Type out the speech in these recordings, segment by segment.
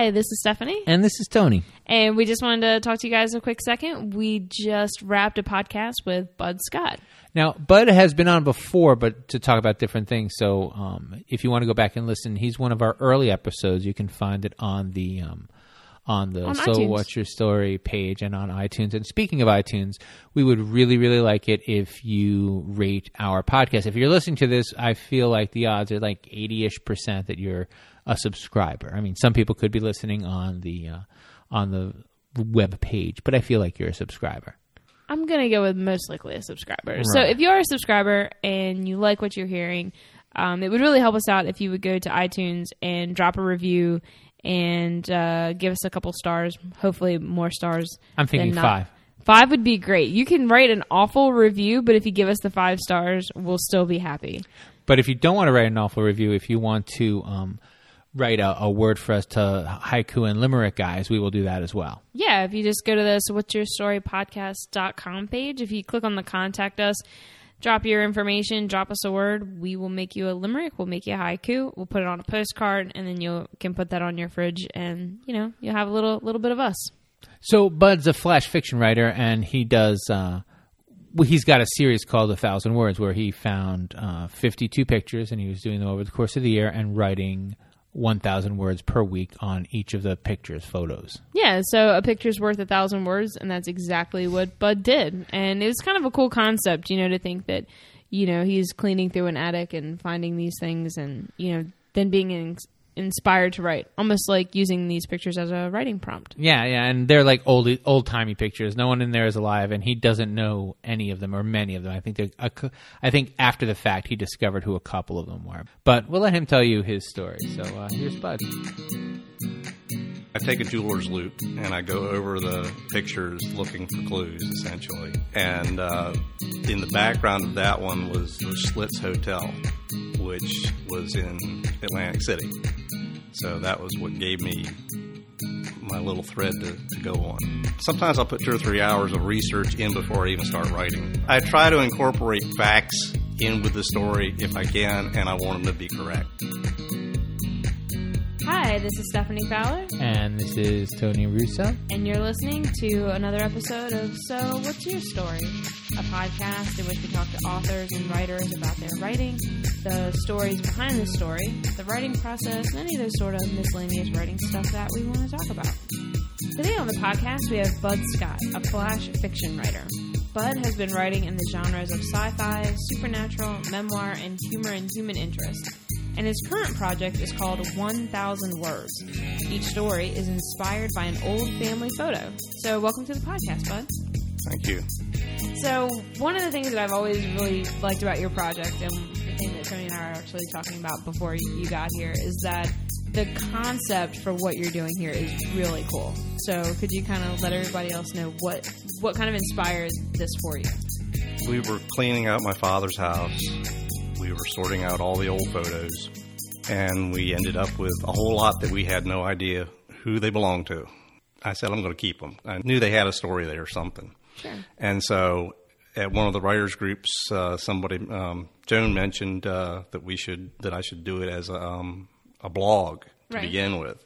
Hi, this is Stephanie. And this is Tony. And we just wanted to talk to you guys a quick second. We just wrapped a podcast with Bud Scott. Now, Bud has been on before, but to talk about different things. So, um, if you want to go back and listen, he's one of our early episodes. You can find it on the um, on the On So iTunes. What's Your Story page and on iTunes. And speaking of iTunes, we would really, really like it if you rate our podcast. If you're listening to this, I feel like the odds are like 80 ish percent that you're a subscriber. I mean, some people could be listening on the uh, on the web page, but I feel like you're a subscriber. I'm going to go with most likely a subscriber. So if you're a subscriber and you like what you're hearing, um, it would really help us out if you would go to iTunes and drop a review and uh, give us a couple stars, hopefully more stars. I'm thinking than five. Five would be great. You can write an awful review, but if you give us the five stars, we'll still be happy. But if you don't want to write an awful review, if you want to um, write a, a word for us to haiku and limerick guys, we will do that as well. Yeah, if you just go to the so what's your story podcast.com page, if you click on the contact us, drop your information, drop us a word, we will make you a limerick, we'll make you a haiku, we'll put it on a postcard and then you can put that on your fridge and, you know, you'll have a little little bit of us. So Bud's a flash fiction writer, and he does. Uh, well, he's got a series called A Thousand Words, where he found uh, 52 pictures, and he was doing them over the course of the year and writing 1,000 words per week on each of the pictures, photos. Yeah, so a picture's worth a thousand words, and that's exactly what Bud did. And it was kind of a cool concept, you know, to think that, you know, he's cleaning through an attic and finding these things and, you know, then being in- inspired to write, almost like using these pictures as a writing prompt. Yeah, yeah, and they're like old, old timey pictures. No one in there is alive, and he doesn't know any of them or many of them. I think they're, a cou- I think after the fact he discovered who a couple of them were. But we'll let him tell you his story. So uh, here's Bud. I take a jeweler's loupe and I go over the pictures looking for clues, essentially. And uh, in the background of that one was the Schlitz Hotel, which was in Atlantic City. So that was what gave me my little thread to, to go on. Sometimes I'll put two or three hours of research in before I even start writing. I try to incorporate facts in with the story if I can, and I want them to be correct. Hi, this is Stephanie Fowler, And this is Tony Russo. and you're listening to another episode of So What's Your Story? A podcast in which we talk to authors and writers about their writing, the stories behind the story, the writing process, and any of those sort of miscellaneous writing stuff that we want to talk about. Today on the podcast, we have Bud Scott, a flash fiction writer. Bud has been writing in the genres of sci fi, supernatural, memoir, and humor and human interest. And his current project is called 1000 Words. Each story is inspired by an old family photo. So, welcome to the podcast, Bud. Thank you. So, one of the things that I've always really liked about your project, and the thing that Tony and I are actually talking about before you got here, is that the concept for what you're doing here is really cool. So, could you kind of let everybody else know what what kind of inspired this for you? We were cleaning out my father's house. We were sorting out all the old photos, and we ended up with a whole lot that we had no idea who they belonged to. I said, I'm going to keep them. I knew they had a story there or something. Sure. And so at one of the writers groups, uh, somebody, um, Joan mentioned uh, that we should, that I should do it as a, um, a blog to Right. begin with.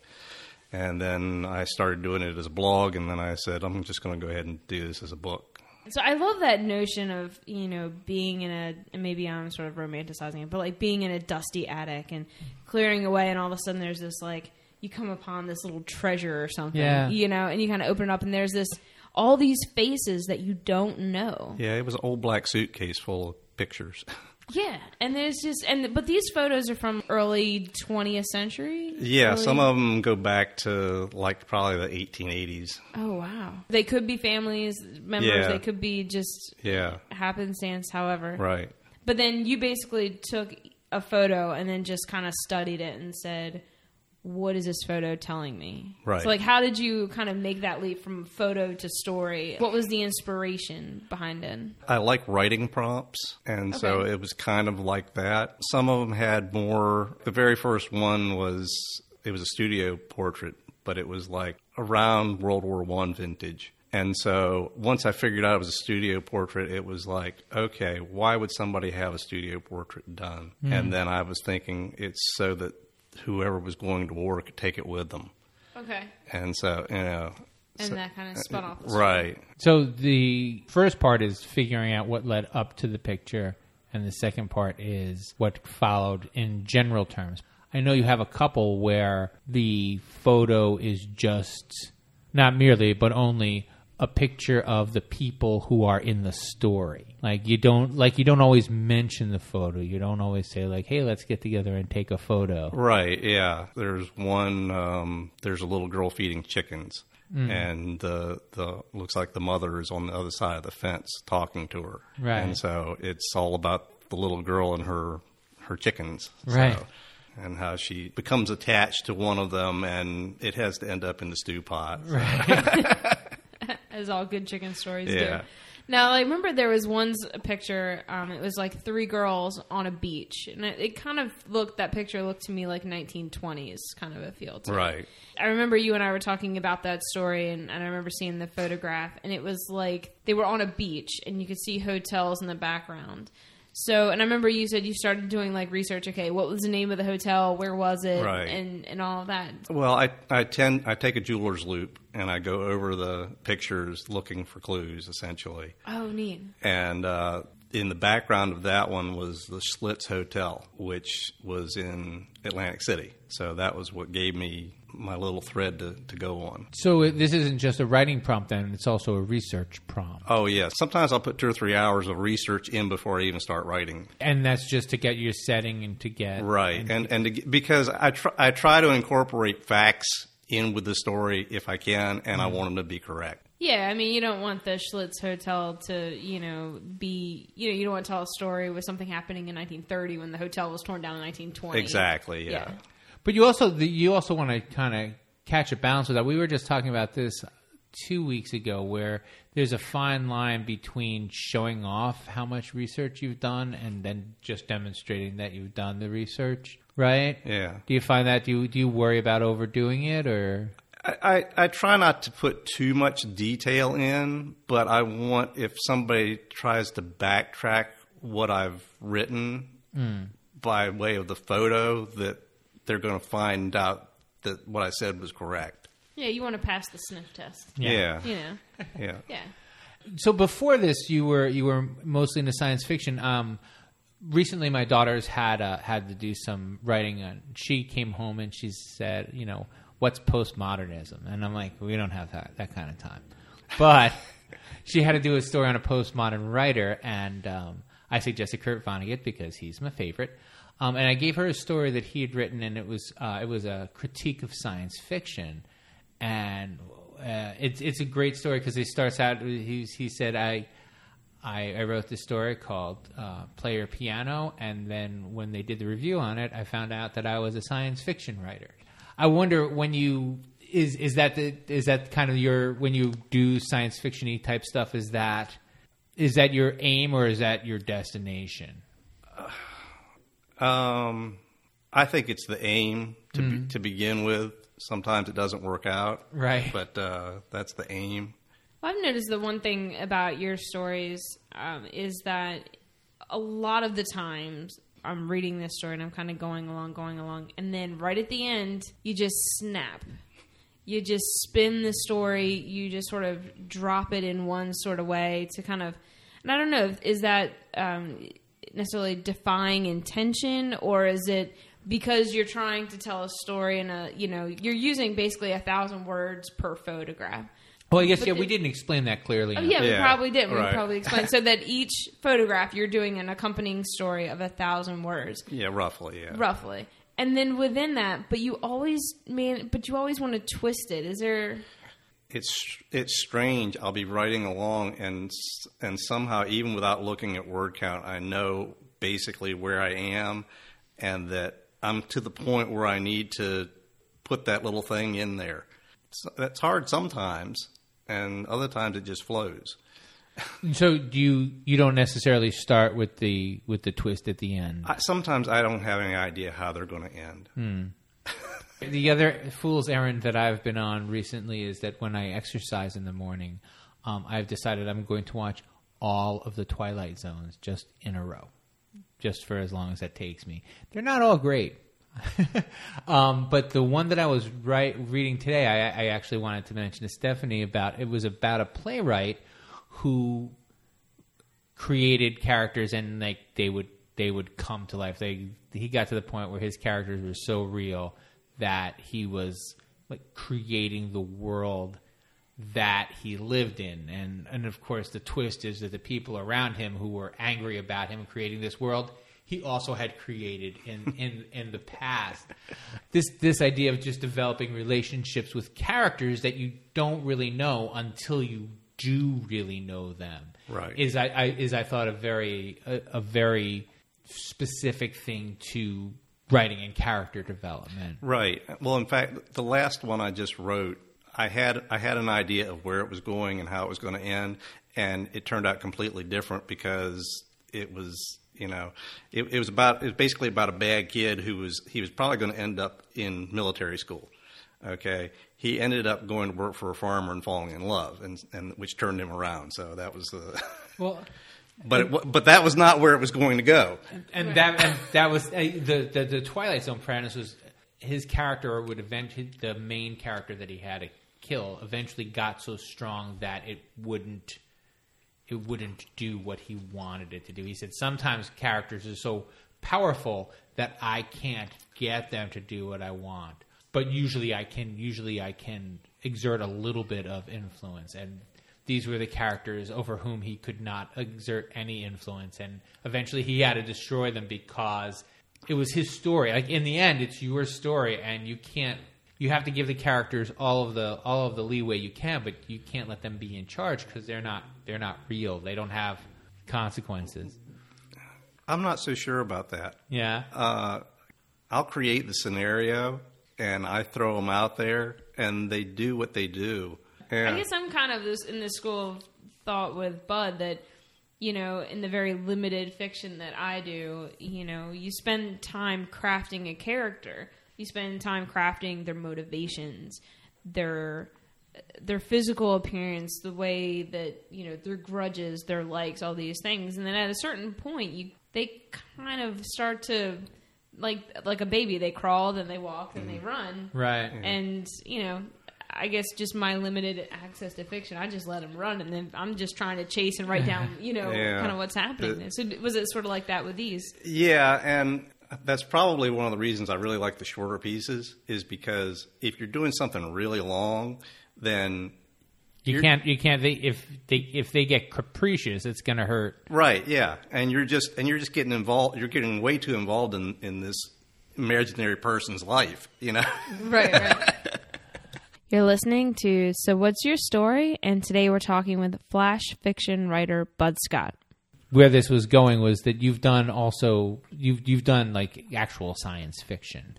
And then I started doing it as a blog, and then I said, I'm just going to go ahead and do this as a book. So I love that notion of you know being in a and maybe I'm sort of romanticizing it, but like being in a dusty attic and clearing away, and all of a sudden there's this like you come upon this little treasure or something, Yeah. you know, and you kind of open it up, and there's this all these faces that you don't know. Yeah, it was an old black suitcase full of pictures. Yeah, and there's just and but these photos are from early 20th century. yeah, Early- some of them go back to like probably the 1880s. Oh wow, they could be families members. Yeah. They could be just Yeah, happenstance. However, right. But then you basically took a photo and then just kind of studied it and said, "What is this photo telling me?" Right. So, like, how did you kind of make that leap from photo to story? What was the inspiration behind it? I like writing prompts, and so it was kind of like that. Some of them had more. The very first one was it was a studio portrait, but it was like around World War One vintage. And so once I figured out it was a studio portrait, it was like, okay, why would somebody have a studio portrait done? Hmm. And then I was thinking it's so that whoever was going to war could take it with them. Okay. and so you know, And so- that kind of spun off. The right? So the first part is figuring out what led up to the picture, and the second part is what followed in general terms. I know you have a couple where the photo is just not merely, but only a picture of the people who are in the story. Like you don't like you don't always mention the photo. You don't always say like, "Hey, let's get together and take a photo." Right, yeah. There's one. Um, there's a little girl feeding chickens, Mm. and the the looks like the mother is on the other side of the fence talking to her. Right. And so it's all about the little girl and her her chickens. So- Right. and how she becomes attached to one of them, and it has to end up in the stew pot. So- as all good chicken stories Yeah. do. Now, I remember there was one picture. Um, it was like three girls on a beach, and it, it kind of looked. That picture looked to me like 1920s kind of a feel. To it. Right. I remember you and I were talking about that story, and, and I remember seeing the photograph, and it was like they were on a beach, and you could see hotels in the background. So, and I remember you said you started doing like research. Okay, what was the name of the hotel? Where was it? Right. And and all of that. Well, I I tend I take a jeweler's loupe and I go over the pictures looking for clues, essentially. Oh, neat. And uh, in the background of that one was the Schlitz Hotel, which was in Atlantic City. So that was what gave me my little thread to, to go on. So uh, this isn't just a writing prompt; then it's also a research prompt. Oh yeah, sometimes I'll put two or three hours of research in before I even start writing. and that's just to get your setting and to get Right, and and to, get- because I try I try to incorporate facts in with the story if I can, and I mm-hmm. want them to be correct. Yeah, I mean, you don't want the Schlitz Hotel to, you know, be, you know, you don't want to tell a story with something happening in 1930 when the hotel was torn down in 1920. Exactly. Yeah. But you also you also want to kind of catch a balance with that. We were just talking about this two weeks ago, where there's a fine line between showing off how much research you've done and then just demonstrating that you've done the research. Right? Yeah. Do you find that? Do you, do you worry about overdoing it or? I, I, I try not to put too much detail in, but I want if somebody tries to backtrack what I've written hmm. by way of the photo, that they're going to find out that what I said was correct. Yeah, you want to pass the sniff test. Yeah. You know, Yeah. yeah. So before this, you were you were mostly into science fiction. Um, recently, my daughter's had uh, had to do some writing. And she came home and she said, "You know, what's postmodernism?" And I'm like, "We don't have that that kind of time." But she had to do a story on a postmodern writer, and um, I suggested Kurt Vonnegut because he's my favorite. Um, and I gave her a story that he had written, and it was uh, it was a critique of science fiction, and uh, it's it's a great story because he starts out. He he said I. I, I wrote this story called uh, Player Piano, and then when they did the review on it, I found out that I was a science fiction writer. I wonder when you is is that the, is that kind of your when you do science fictiony type stuff is that is that your aim or is that your destination? Um, I think it's the aim to be, to begin with. Sometimes it doesn't work out, Right. But uh, that's the aim. Well, I've noticed the one thing about your stories um, is that a lot of the times I'm reading this story and I'm kind of going along, going along, and then right at the end, you just snap. You just spin the story. You just sort of drop it in one sort of way to kind of, and I don't know, is that um, necessarily defying intention or is it because you're trying to tell a story in a, you know, you're using basically a thousand words per photograph. Well, I guess But yeah, we didn't explain that clearly. Oh, enough. yeah, we Yeah, probably didn't. We right. probably explained so that each photograph you're doing an accompanying story of a thousand words, Yeah, roughly. Yeah. roughly. And then within that, but you always man, but you always want to twist it. Is there? It's it's strange. I'll be writing along, and and somehow, even without looking at word count, I know basically where I am, and that I'm to the point where I need to put that little thing in there. So that's hard sometimes, and other times it just flows. So do you you don't necessarily start with the with the twist at the end? I, sometimes I don't have any idea how they're going to end. Hmm. The other fool's errand that I've been on recently is that when I exercise in the morning, um, I've decided I'm going to watch all of the Twilight Zones just in a row, just for as long as that takes me. They're not all great. um, but the one that I was right, reading today, I, I actually wanted to mention to Stephanie about. It was about a playwright who created characters and like they would they would come to life. They he got to the point where his characters were so real that he was like creating the world that he lived in. And and of course the twist is that the people around him who were angry about him creating this world he also had created in, in, in the past. This this idea of just developing relationships with characters that you don't really know until you do really know them. Right. Is I, I is I thought a very a, a very specific thing to writing and character development. Right. Well, in fact, the last one I just wrote, I had I had an idea of where it was going and how it was going to end, and it turned out completely different because it was you know it, it was about it was basically about a bad kid who was he was probably going to end up in military school. Okay, he ended up going to work for a farmer and falling in love, and and which turned him around. So that was the. Well, But it, but that was not where it was going to go. and that and that was uh, the, the the Twilight Zone premise was his character would eventually the main character that he had to kill eventually got so strong that it wouldn't it wouldn't do what he wanted it to do. He said sometimes characters are so powerful that I can't get them to do what I want, but usually I can. Usually I can exert a little bit of influence and. These were the characters over whom he could not exert any influence, and eventually he had to destroy them because it was his story. Like in the end, it's your story, and you can't. You have to give the characters all of the all of the leeway you can, but you can't let them be in charge because they're not they're not real. They don't have consequences. I'm not so sure about that. Yeah. uh, I'll create the scenario and I throw them out there, and they do what they do. Yeah. I guess I'm kind of this in this school of thought with Bud that you know in the very limited fiction that I do, you know, you spend time crafting a character. You spend time crafting their motivations, their their physical appearance, the way that you know their grudges, their likes, all these things, and then at a certain point, you they kind of start to like like a baby. They crawl, then they walk, then they mm-hmm. run, Right. and you know i guess just my limited access to fiction i just let them run and then i'm just trying to chase and write down you know Yeah. kind of what's happening The- so was it sort of like that with these Yeah, and that's probably one of the reasons I really like the shorter pieces is because if you're doing something really long, then You can't. You can't. They, if they if they get capricious, it's going to hurt. right, yeah, and you're just and you're just getting involved. You're getting way too involved in in this imaginary person's life, you know. right right you're listening to so what's your story and today we're talking with flash fiction writer bud scott Where this was going was that you've done also you've you've done like actual science fiction,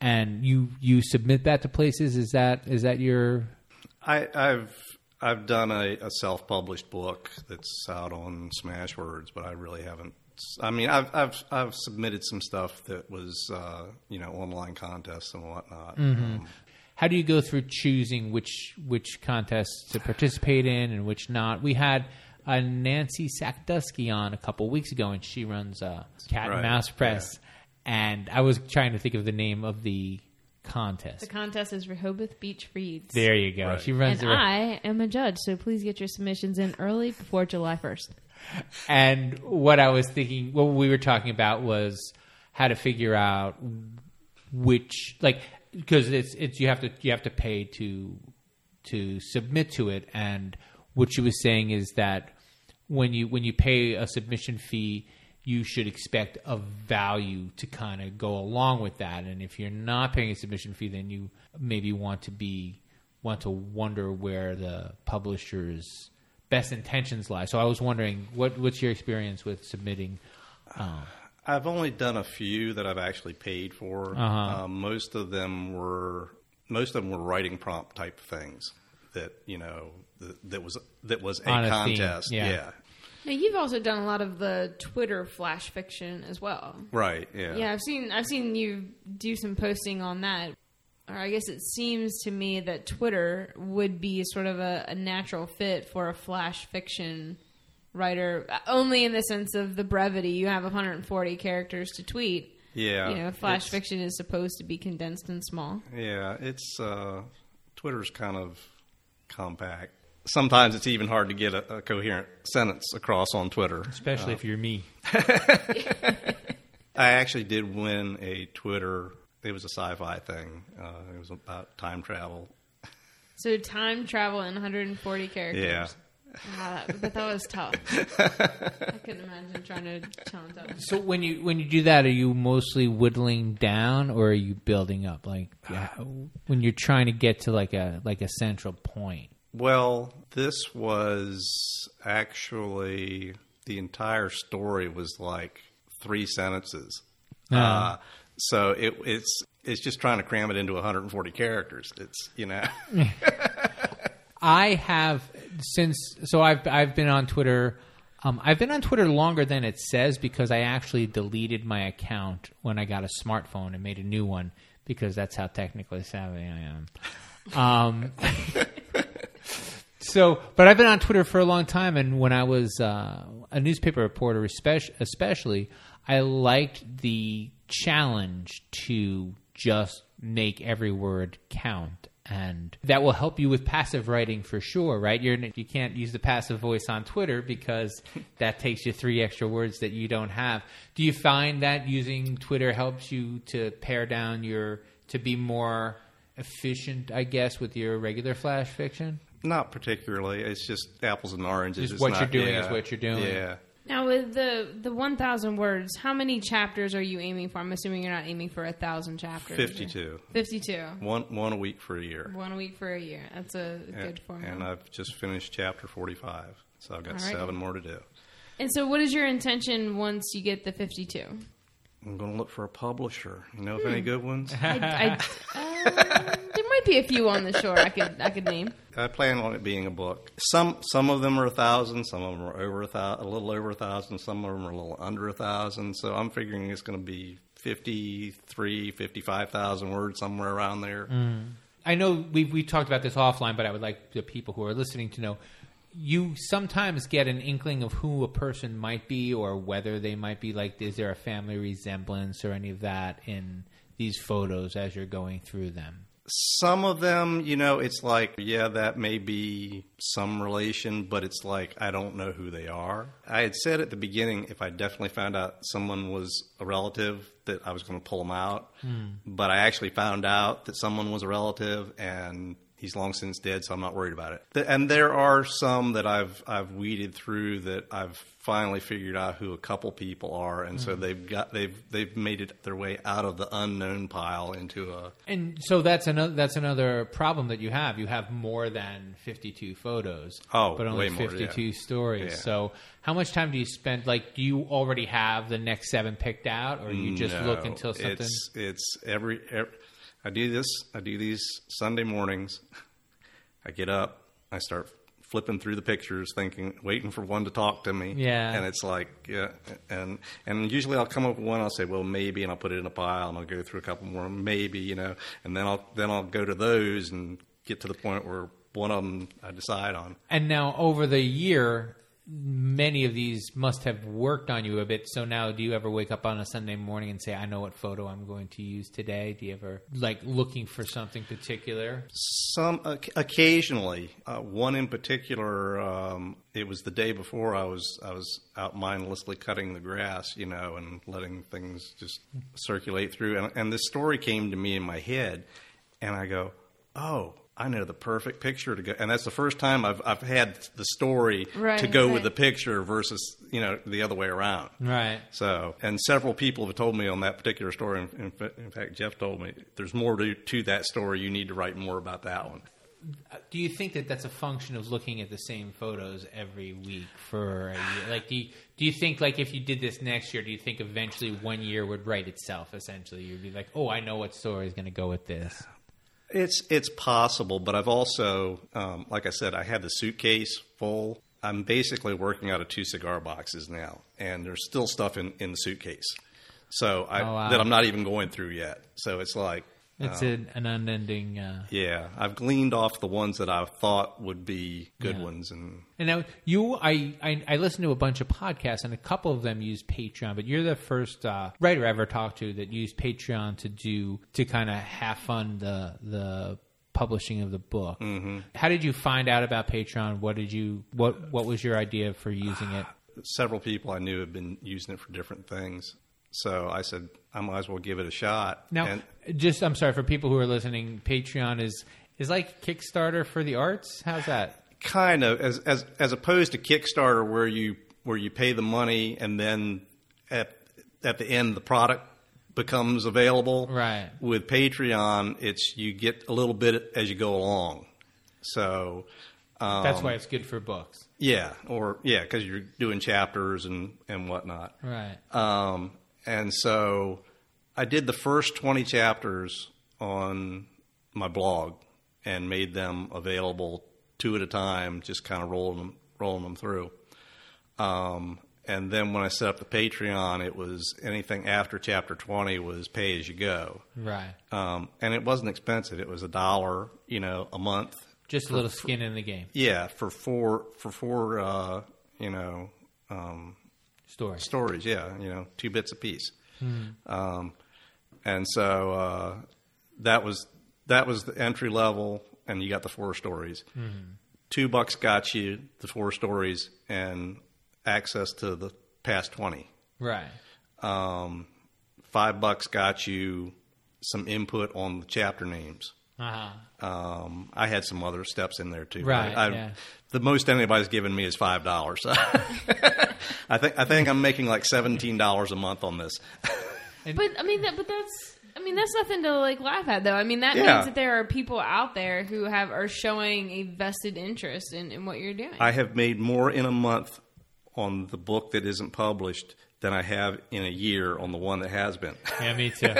and you you submit that to places. Is that is that your I, I've I've done a, a self-published book that's out on Smashwords, but I really haven't. I mean, I've I've I've submitted some stuff that was uh, you know online contests and whatnot. Um, how do you go through choosing which which contests to participate in and which not? We had uh, Nancy Sakaduski on a couple weeks ago, and she runs uh, Cat and Mouse Press, and I was trying to think of the name of the contest. the contest is rehoboth beach reads there you go. Right. She runs and the i am a judge so please get your submissions in early before july 1st And what I was thinking, what we were talking about was how to figure out which, like, because it's it's you have to you have to pay to to submit to it, and what she was saying is that when you when you pay a submission fee, you should expect a value to kind of go along with that, and if you're not paying a submission fee, then you maybe want to be want to wonder where the publisher's best intentions lie. So I was wondering, what what's your experience with submitting? Um, I've only done a few that I've actually paid for. Uh-huh. Um, most of them were most of them were writing prompt type things that you know that, that was that was a On a theme, contest. yeah. yeah, now you've also done a lot of the twitter flash fiction as well right. Yeah, Yeah, I've seen I've seen you do some posting on that. Or I guess it seems to me that Twitter would be sort of a, a natural fit for a flash fiction writer, only in the sense of the brevity. You have 140 characters to tweet, Yeah, you know, flash fiction is supposed to be condensed and small. Yeah, it's uh, Twitter's kind of compact. Sometimes it's even hard to get a, a coherent sentence across on Twitter. Especially if you're me. I actually did win a Twitter. It was a sci-fi thing. Uh, it was about time travel. So time travel in 140 characters. Yeah. Wow, but that was tough. I couldn't imagine trying to challenge that. So when you when you do that, are you mostly whittling down, or are you building up? Like yeah, when you're trying to get to like a like a central point. Well, this was actually the entire story was like three sentences. Uh, so it, it's it's just trying to cram it into 140 characters. It's you know. I have since so I've I've been on Twitter. Um, I've been on Twitter longer than it says because I actually deleted my account when I got a smartphone and made a new one because that's how technically savvy I am. Um, so, but I've been on Twitter for a long time, and when I was uh, a newspaper reporter, especially, especially, I liked the challenge to just make every word count. And that will help you with passive writing for sure, right? You're, you can't use the passive voice on Twitter because that takes you three extra words that you don't have. Do you find that using Twitter helps you to pare down your, to be more efficient, I guess, with your regular flash fiction? Not particularly. It's just apples and oranges. Just It's what not- you're doing yeah, is what you're doing. Yeah. Now, with the the 1,000 words, how many chapters are you aiming for? I'm assuming you're not aiming for a thousand chapters. 52. 52. One one a week for a year. One a week for a year. That's a good And, formula. and I've just finished chapter 45. So I've got right. seven more to do. And so, what is your intention once you get the 52? I'm going to look for a publisher. You know of any good ones? I, I, uh, there might be a few on the shore I could I could name. I plan on it being a book. Some some of them are a thousand, some of them are over a thousand, a little over a thousand, some of them are a little under a thousand. So I'm figuring it's going to be 53, 55,000 words somewhere around there. I know we've we talked about this offline, but I would like the people who are listening to know. You sometimes get an inkling of who a person might be, or whether they might be. Like, is there a family resemblance or any of that in these photos as you're going through them? Some of them, you know, it's like, yeah, that may be some relation, but it's like, I don't know who they are. I had said at the beginning, if I definitely found out someone was a relative, that I was going to pull them out. Hmm. But I actually found out that someone was a relative and he's long since dead, so I'm not worried about it. And there are some that I've, I've weeded through that I've finally figured out who a couple people are. And so mm-hmm. they've got, they've, they've made it their way out of the unknown pile into a, And so that's another that's another problem that you have. You have more than 52 photos, Oh, but only more, 52 yeah. stories. Yeah. So, how much time do you spend? Like, do you already have the next seven picked out, or you just look until something? It's it's every, every. I do this. I do these Sunday mornings. I get up. I start flipping through the pictures, thinking, waiting for one to talk to me. Yeah. And it's like, yeah, and and usually I'll come up with one. I'll say, well, maybe, and I'll put it in a pile, and I'll go through a couple more, maybe, you know, and then I'll then I'll go to those and get to the point where one of them I decide on. And now, over the year, many of these must have worked on you a bit. So now, do you ever wake up on a Sunday morning and say, "I know what photo I'm going to use today"? Do you ever like looking for something particular? Some oc- occasionally, uh, one in particular. Um, it was the day before I was I was out mindlessly cutting the grass, you know, and letting things just circulate through. And, and this story came to me in my head, and I go, "Oh, I know the perfect picture to go." And that's the first time I've I've had the story Right, to go right. with the picture versus you know the other way around. Right. So, and several people have told me on that particular story. In, in, in fact, Jeff told me there's more to, to that story. You need to write more about that one. Do you think that that's a function of looking at the same photos every week for a year? Like, do you, do you think like if you did this next year, do you think eventually one year would write itself? Essentially, you'd be like, oh, I know what story is going to go with this. It's it's possible, but I've also, um, like I said, I had the suitcase full. I'm basically working out of two cigar boxes now, and there's still stuff in, in the suitcase. So I, Oh, wow. that I'm not even going through yet. So it's like It's an, an unending. Uh, Yeah, I've gleaned off the ones that I thought would be good Yeah. ones, and and now you, I, I, I listened to a bunch of podcasts, and a couple of them use Patreon. But you're the first uh, writer I ever talked to that used Patreon to do to kind of half fund the the publishing of the book. Mm-hmm. How did you find out about Patreon? What did you what What was your idea for using it? several people I knew had been using it for different things. So I said, I might as well give it a shot. Now, and just I'm sorry for people who are listening. Patreon is is like Kickstarter for the arts. How's that? kind of as as as opposed to Kickstarter, where you where you pay the money and then at at the end the product becomes available. Right. With Patreon, it's you get a little bit as you go along. So um, That's why it's good for books. yeah, or yeah, because you're doing chapters and and whatnot. Right. Um, and so I did the first 20 chapters on my blog and made them available two at a time, just kind of rolling them, rolling them through. Um, and then when I set up the Patreon, it was anything after chapter 20 was pay as you go. Right. Um, and it wasn't expensive. It was a dollar, you know, a month. Just a little skin in the game. Yeah, for four, for four, uh, you know, um, Story. stories. Yeah, you know, two bits a piece. Um, and so uh, that was that was the entry level, and you got the four stories. Two bucks got you the four stories and access to the past twenty. Right. Um, five bucks got you some input on the chapter names. Uh-huh. Um, I had some other steps in there too. Right, I, yeah. The most anybody's given me is five dollars. I think I think I'm making like seventeen dollars a month on this. But I mean, that, but that's I mean that's nothing to like laugh at though. I mean that Yeah. means that there are people out there who have are showing a vested interest in, in what you're doing. I have made more in a month on the book that isn't published than I have in a year on the one that has been. Yeah, me too.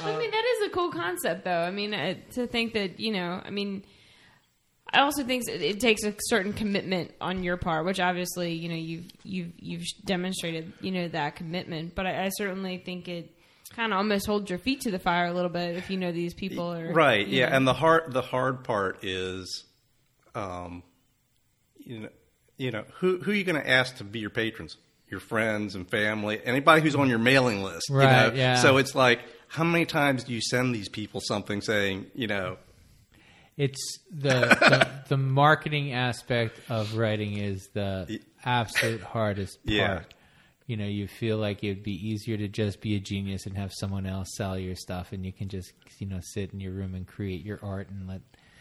I mean that is a cool concept though. I mean uh, to think that you know I mean. I also think it, it takes a certain commitment on your part, which obviously you know you've you've you've demonstrated you know that commitment. But I, I certainly think it kind of almost holds your feet to the fire a little bit if you know these people are right? Yeah, know. and the hard the hard part is, um, you know, you know who who are you going to ask to be your patrons? Your friends and family, anybody who's on your mailing list, you Right, know? yeah. So it's like, how many times do you send these people something saying, you know, It's the, the the marketing aspect of writing is the absolute hardest part. Yeah. You know, you feel like it'd be easier to just be a genius and have someone else sell your stuff, and you can just you know sit in your room and create your art and let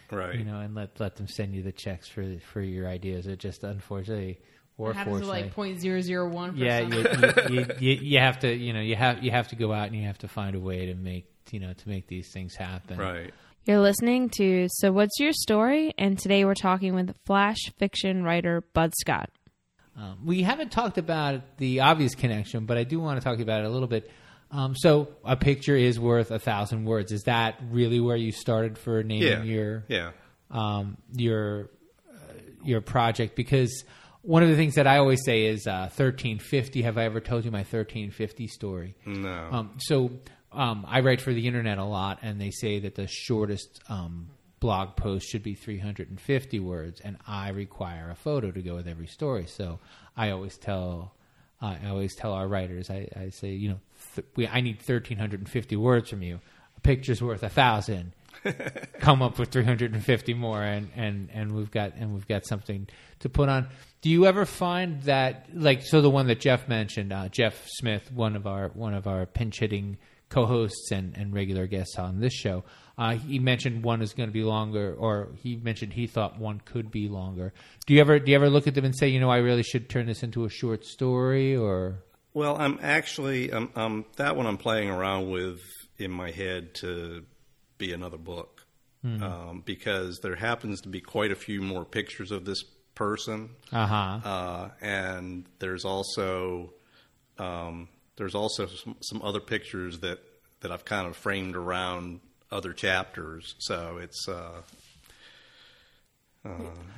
right? you know and let let them send you the checks for for your ideas. It just unfortunately or It happens to fortunately, like point zero zero one. yeah, you, you, you, you, you have to you know you have you have to go out and you have to find a way to make you know to make these things happen. right. You're listening to So What's Your Story? And today we're talking with flash fiction writer Bud Scott. Um, we haven't talked about the obvious connection, but I do want to talk about it a little bit. Um, so, a picture is worth a thousand words. Is that really where you started for naming Yeah. your Yeah. um, your uh, your project? Because one of the things that I always say is uh, thirteen fifty. Have I ever told you my thirteen fifty story? No. Um, so um, I write for the internet a lot, and they say that the shortest um, blog post should be 350 words, and I require a photo to go with every story. So I always tell I always tell our writers, I, I say, you know, th- we, I need 1,350 words from you. A picture's worth a thousand. Come up with 350 more, and, and, and we've got and we've got something to put on. Do you ever find that like so the one that Jeff mentioned, uh, Jeff Smith, one of our one of our pinch hitting co-hosts and, and regular guests on this show, uh, he mentioned one is going to be longer, or he mentioned he thought one could be longer. Do you ever do you ever look at them and say, you know, I really should turn this into a short story, or? Well, I'm actually um, um, that one I'm playing around with in my head to be another book. Um, because there happens to be quite a few more pictures of this person, uh huh, uh, and there's also um, there's also some, some other pictures that that I've kind of framed around other chapters. So it's uh, Uh,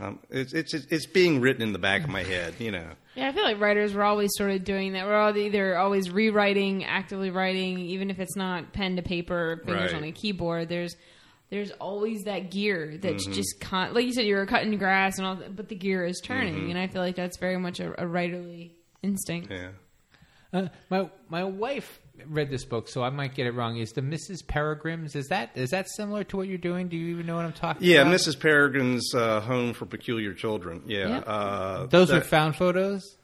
um, it's it's it's being written in the back of my head, you know. Yeah, I feel like writers were always sort of doing that. We're all either always rewriting, actively writing, even if it's not pen to paper, fingers Right. on a keyboard. There's there's always that gear that's Mm-hmm. just con- like you said, you're cutting grass and all, that, but the gear is turning, Mm-hmm. and I feel like that's very much a, a writerly instinct. Yeah. Uh, my my wife read this book, so I might get it wrong. Is the Mrs. Peregrine's? Is that is that similar to what you're doing? Do you even know what I'm talking about? Yeah, about? Mrs. Peregrine's uh, Home for Peculiar Children. Yeah, Yeah. Uh, Those that- were found photos.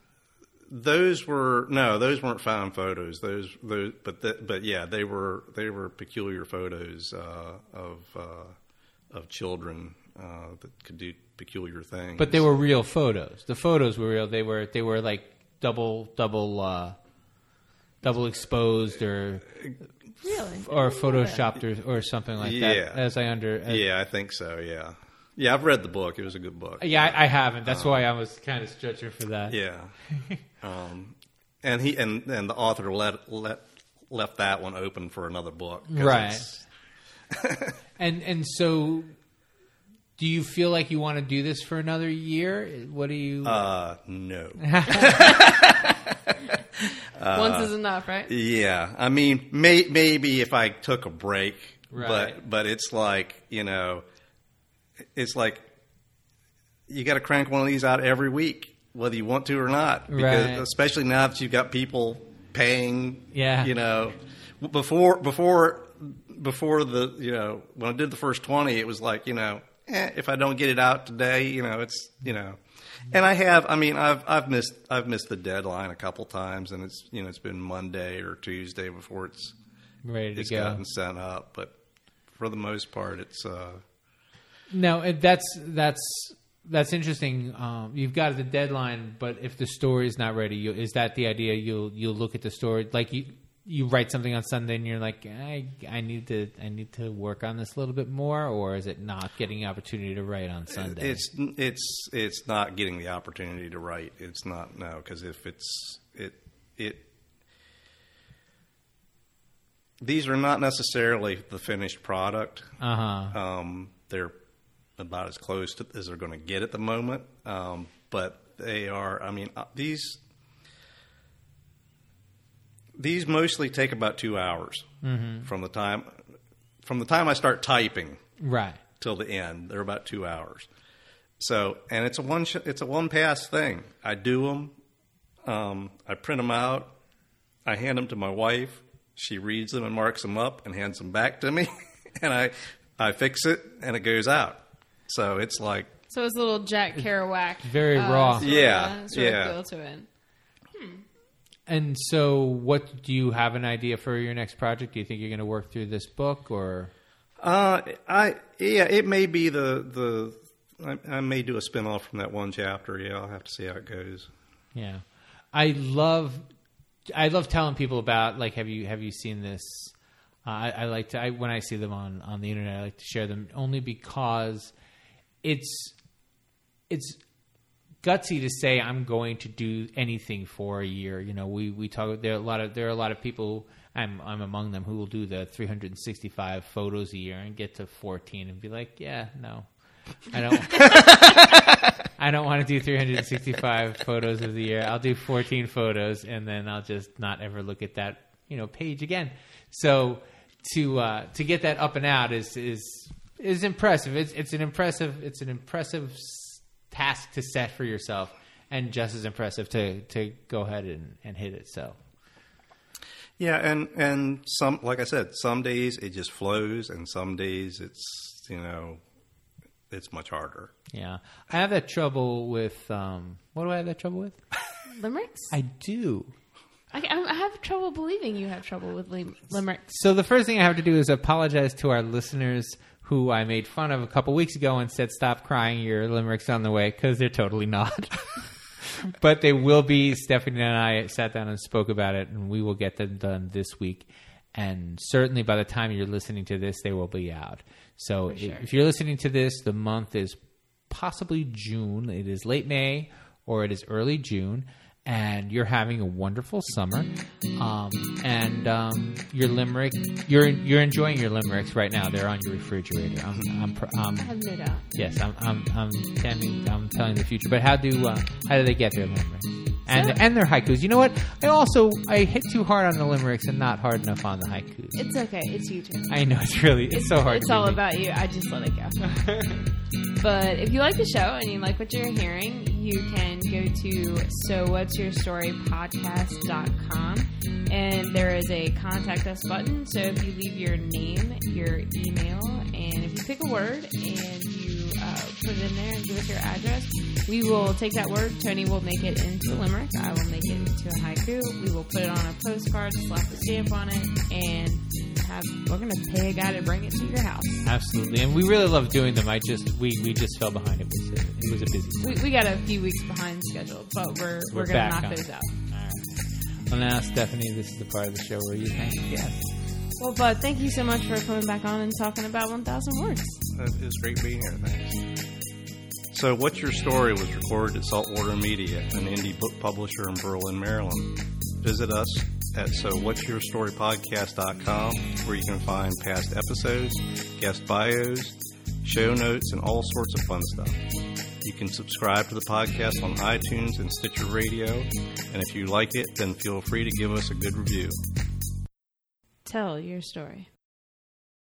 those were no, those weren't found photos. Those, those, but the, but yeah, they were they were peculiar photos uh, of uh, of children uh, that could do peculiar things. But they were real photos. The photos were real. They were they were like double double uh, double exposed or Really? or photoshopped or, or something like Yeah. that. As I under as- yeah, I think so. Yeah, yeah, I've read the book. It was a good book. yeah, I, I haven't. That's why I was kind of stretching for that. Yeah, um, and he and and the author let let left that one open for another book. Right. And and so, do you feel like you want to do this for another year? What do you? Uh, no. Once is enough, right? Yeah, I mean, may, maybe if I took a break, Right. but but it's like you know, it's like you got to crank one of these out every week, whether you want to or not. Because Right. especially now that you've got people paying. Yeah. you know, before before before the you know when I did the first twenty, it was like you know, eh, if I don't get it out today, you know, it's you know. And I have, I mean, I've I've missed I've missed the deadline a couple times, and it's you know it's been Monday or Tuesday before it's ready to it's go. gotten sent up. But for the most part, it's uh, No, that's that's that's interesting. Um, you've got the deadline, but if the story is not ready, you, is that the idea? You'll you'll look at the story like you you write something on Sunday and you're like, I I need to I need to work on this a little bit more, or is it not getting the opportunity to write on Sunday? it's it's it's not getting the opportunity to write. It's not no because if it's it it these are not necessarily the finished product. uh huh. Um, they're about as close to, as they're going to get at the moment. Um, but they are. I mean, uh, these these mostly take about two hours from the time from the time I start typing Right. till the end. They're about two hours. So, and it's a one sh- it's a one pass thing. I do them. Um, I print them out. I hand them to my wife. She reads them and marks them up and hands them back to me, and I I fix it and it goes out. So it's like So it's a little Jack Kerouac. Very uh, raw. Sort of, Yeah, uh, sort yeah. Of feel to it. And so, what do you have an idea for your next project? Do you think you're going to work through this book, or uh, I yeah, it may be the the I, I may do a spin off from that one chapter. Yeah, I'll have to see how it goes. Yeah, I love I love telling people about like have you have you seen this? Uh, I, I like to I, when I see them on on the internet. I like to share them only because it's it's gutsy to say I'm going to do anything for a year. You know, we we talk there are a lot of there are a lot of people. I'm I'm among them who will do the 365 photos a year and get to 14 and be like, yeah, no, I don't. I don't want to do 365 photos of the year. I'll do 14 photos and then I'll just not ever look at that you know page again. So to uh, to get that up and out is is is impressive. It's it's an impressive it's an impressive task to set for yourself, and just as impressive to to go ahead and, and hit it. So Yeah, and and some like I said, some days it just flows, and some days it's you know it's much harder. yeah, I have that trouble with um, what do I have that trouble with? Limericks? I do. I, I have trouble believing you have trouble with lim- limericks. So the first thing I have to do is apologize to our listeners who I made fun of a couple weeks ago and said, "Stop crying, your limericks on the way," because they're totally not. but they will be. Stephanie and I sat down and spoke about it, and we will get them done this week. And certainly, by the time you're listening to this, they will be out. So if, if you're listening to this, the month is possibly June. It is late May or it is early June. And you're having a wonderful summer, um, and um, your limerick, you're you're enjoying your limericks right now. They're on your refrigerator. I'm, I'm, pr- um, I have no doubt. yes, I'm, I'm, I'm telling, I'm telling the future. But how do uh, how do they get their limericks? And So- and their haikus. You know what? I also I hit too hard on the limericks and not hard enough on the haikus. It's okay. It's you too. I know it's really it's, so hard. It's all me. about you. I just let it go. but if you like the show and you like what you're hearing, you can go to so what's your story podcast.com and there is a contact us button. So if you leave your name, your email, and if you pick a word and you uh, put it in there and give us your address, we will take that word. Tony will make it into a limerick. I will make it into a haiku. We will put it on a postcard, slap a stamp on it, and have we're gonna pay a guy to bring it to your house. Absolutely, and we really love doing them. I just we, we just fell behind. It was a, it was a busy. Time. We, we got a few weeks behind schedule, but we're we're, We're gonna knock on those it. out. All right. Well, now Stephanie, this is the part of the show where you thank the guests. Well, Bud, thank you so much for coming back on and talking about 1,000 words. It was great being here. Thanks. So, What's Your Story was recorded at Saltwater Media, an indie book publisher in Berlin, Maryland. Visit us at SoWhat'sYourStoryPodcast.com where you can find past episodes, guest bios, show notes, and all sorts of fun stuff. You can subscribe to the podcast on iTunes and Stitcher Radio, and if you like it, then feel free to give us a good review. Tell your story.